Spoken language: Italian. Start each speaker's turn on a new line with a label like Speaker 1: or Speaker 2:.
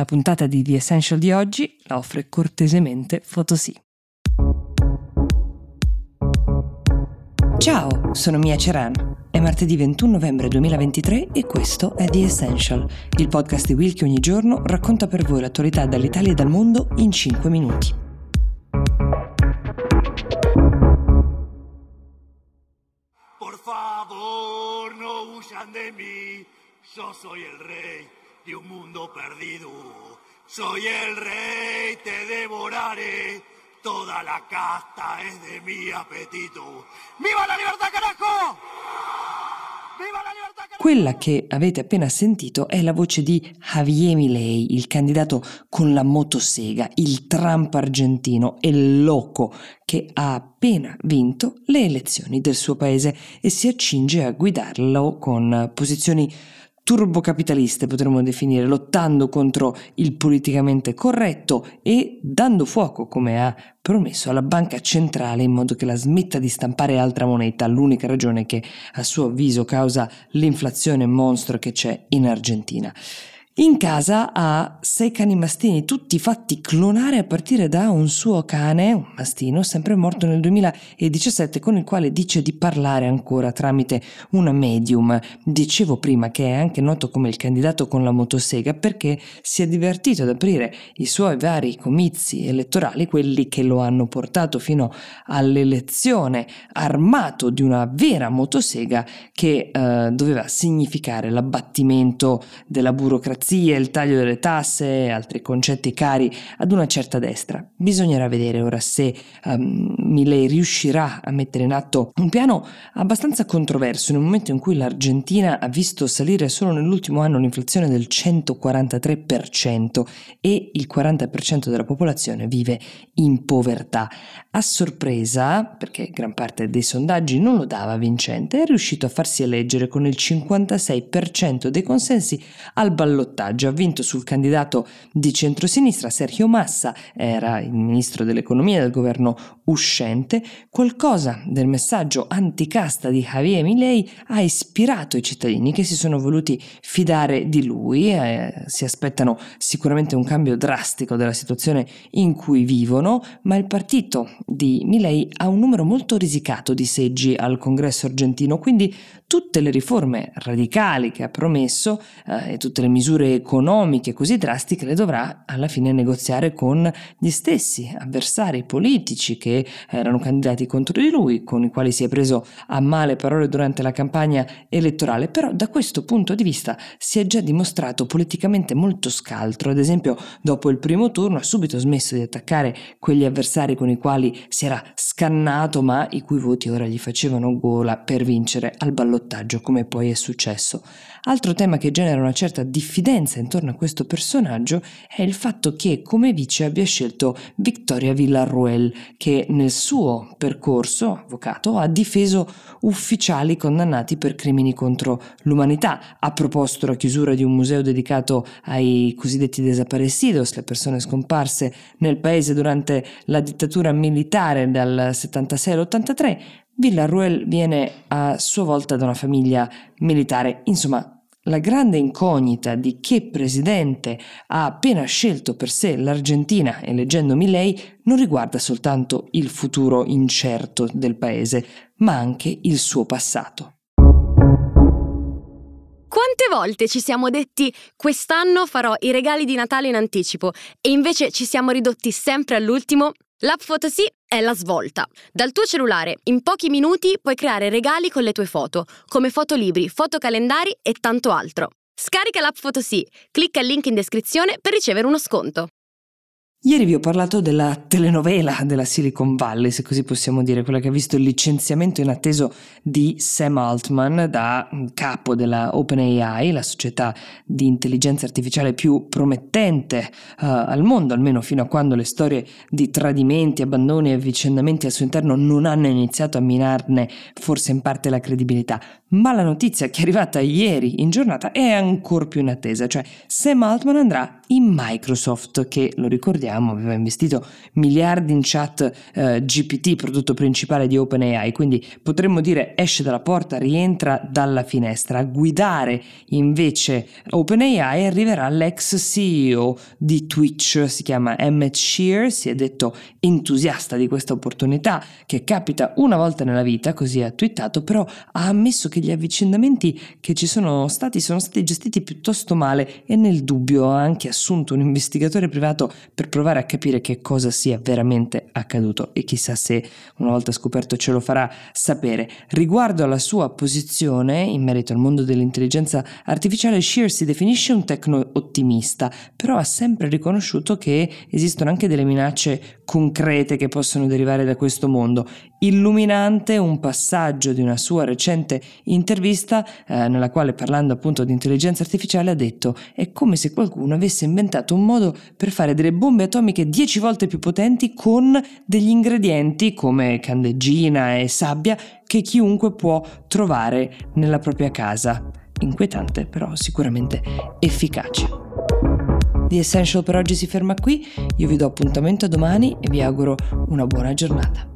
Speaker 1: La puntata di The Essential di oggi la offre cortesemente Photosì. Ciao, sono Mia Ceran. È martedì 21 novembre 2023 e questo è The Essential, il podcast di Will che ogni giorno racconta per voi l'attualità dall'Italia e dal mondo in 5 minuti.
Speaker 2: Por favor, no huyan de mí. Yo soy el rey de un mundo perdido. Soy el rey, te devoraré. Toda la casta es de mi apetito. ¡Viva la libertad, carajo! ¡Viva la libertà, carajo!
Speaker 1: Quella che avete appena sentito è la voce di Javier Milei, il candidato con la motosega, il Trump argentino e loco che ha appena vinto le elezioni del suo paese e si accinge a guidarlo con posizioni turbocapitaliste potremmo definire, lottando contro il politicamente corretto e dando fuoco, come ha promesso, alla banca centrale in modo che la smetta di stampare altra moneta, l'unica ragione che a suo avviso causa l'inflazione mostro che c'è in Argentina. In casa ha sei cani mastini, tutti fatti clonare a partire da un suo cane, un mastino, sempre morto nel 2017, con il quale dice di parlare ancora tramite una medium. Dicevo prima che è anche noto come il candidato con la motosega perché si è divertito ad aprire i suoi vari comizi elettorali, quelli che lo hanno portato fino all'elezione, armato di una vera motosega che eh, doveva significare l'abbattimento della burocrazia burocrazia, il taglio delle tasse e altri concetti cari ad una certa destra. Bisognerà vedere ora se um, Milley riuscirà a mettere in atto un piano abbastanza controverso in un momento in cui l'Argentina ha visto salire solo nell'ultimo anno l'inflazione del 143% e il 40% della popolazione vive in povertà. A sorpresa, perché gran parte dei sondaggi non lo dava vincente, è riuscito a farsi eleggere con il 56% dei consensi al ballottaggio ballottaggio. Ha vinto sul candidato di centrosinistra Sergio Massa, era il ministro dell'economia del governo uscente. Qualcosa del messaggio anticasta di Javier Milei ha ispirato i cittadini che si sono voluti fidare di lui, eh, si aspettano sicuramente un cambio drastico della situazione in cui vivono, ma il partito di Milei ha un numero molto risicato di seggi al congresso argentino, quindi tutte le riforme radicali che ha promesso eh, e tutte le misure economiche così drastiche le dovrà alla fine negoziare con gli stessi avversari politici che erano candidati contro di lui, con i quali si è preso a male parole durante la campagna elettorale, però da questo punto di vista si è già dimostrato politicamente molto scaltro, ad esempio dopo il primo turno ha subito smesso di attaccare quegli avversari con i quali si era scannato ma i cui voti ora gli facevano gola per vincere al ballottaggio, come poi è successo. Altro tema che genera una certa diffidenza intorno a questo personaggio è il fatto che come vice abbia scelto Victoria Villarruel, che nel suo percorso, avvocato, ha difeso ufficiali condannati per crimini contro l'umanità, ha proposto la chiusura di un museo dedicato ai cosiddetti desaparecidos, le persone scomparse nel paese durante la dittatura militare dal 76 all'83, Villarruel viene a sua volta da una famiglia militare, insomma la grande incognita di che presidente ha appena scelto per sé l'Argentina, eleggendomi lei, non riguarda soltanto il futuro incerto del paese, ma anche il suo passato.
Speaker 3: Quante volte ci siamo detti quest'anno farò i regali di Natale in anticipo e invece ci siamo ridotti sempre all'ultimo? L'app Photosì è la svolta. Dal tuo cellulare, in pochi minuti puoi creare regali con le tue foto, come fotolibri, fotocalendari e tanto altro. Scarica l'app Photosì, clicca il link in descrizione per ricevere uno sconto.
Speaker 1: Ieri vi ho parlato della telenovela della Silicon Valley, se così possiamo dire, quella che ha visto il licenziamento inatteso di Sam Altman da capo della OpenAI, la società di intelligenza artificiale più promettente uh, al mondo, almeno fino a quando le storie di tradimenti, abbandoni e avvicendamenti al suo interno non hanno iniziato a minarne forse in parte la credibilità. Ma la notizia che è arrivata ieri in giornata è ancora più in attesa, cioè Sam Altman andrà in Microsoft, che lo ricordiamo sappiamo, aveva investito miliardi in chat eh, GPT, prodotto principale di OpenAI, quindi potremmo dire esce dalla porta, rientra dalla finestra. A guidare invece OpenAI arriverà l'ex CEO di Twitch, si chiama Emmett Shear, si è detto entusiasta di questa opportunità che capita una volta nella vita, così ha twittato, però ha ammesso che gli avvicendamenti che ci sono stati sono stati gestiti piuttosto male e nel dubbio ha anche assunto un investigatore privato per provare a capire che cosa sia veramente accaduto e chissà se una volta scoperto ce lo farà sapere. Riguardo alla sua posizione in merito al mondo dell'intelligenza artificiale, Shear si definisce un tecno ottimista, però ha sempre riconosciuto che esistono anche delle minacce concrete che possono derivare da questo mondo. Illuminante un passaggio di una sua recente intervista eh, nella quale parlando appunto di intelligenza artificiale ha detto è come se qualcuno avesse inventato un modo per fare delle bombe atomiche dieci volte più potenti con degli ingredienti come candeggina e sabbia che chiunque può trovare nella propria casa. Inquietante però sicuramente efficace. The Essential per oggi si ferma qui, io vi do appuntamento domani e vi auguro una buona giornata.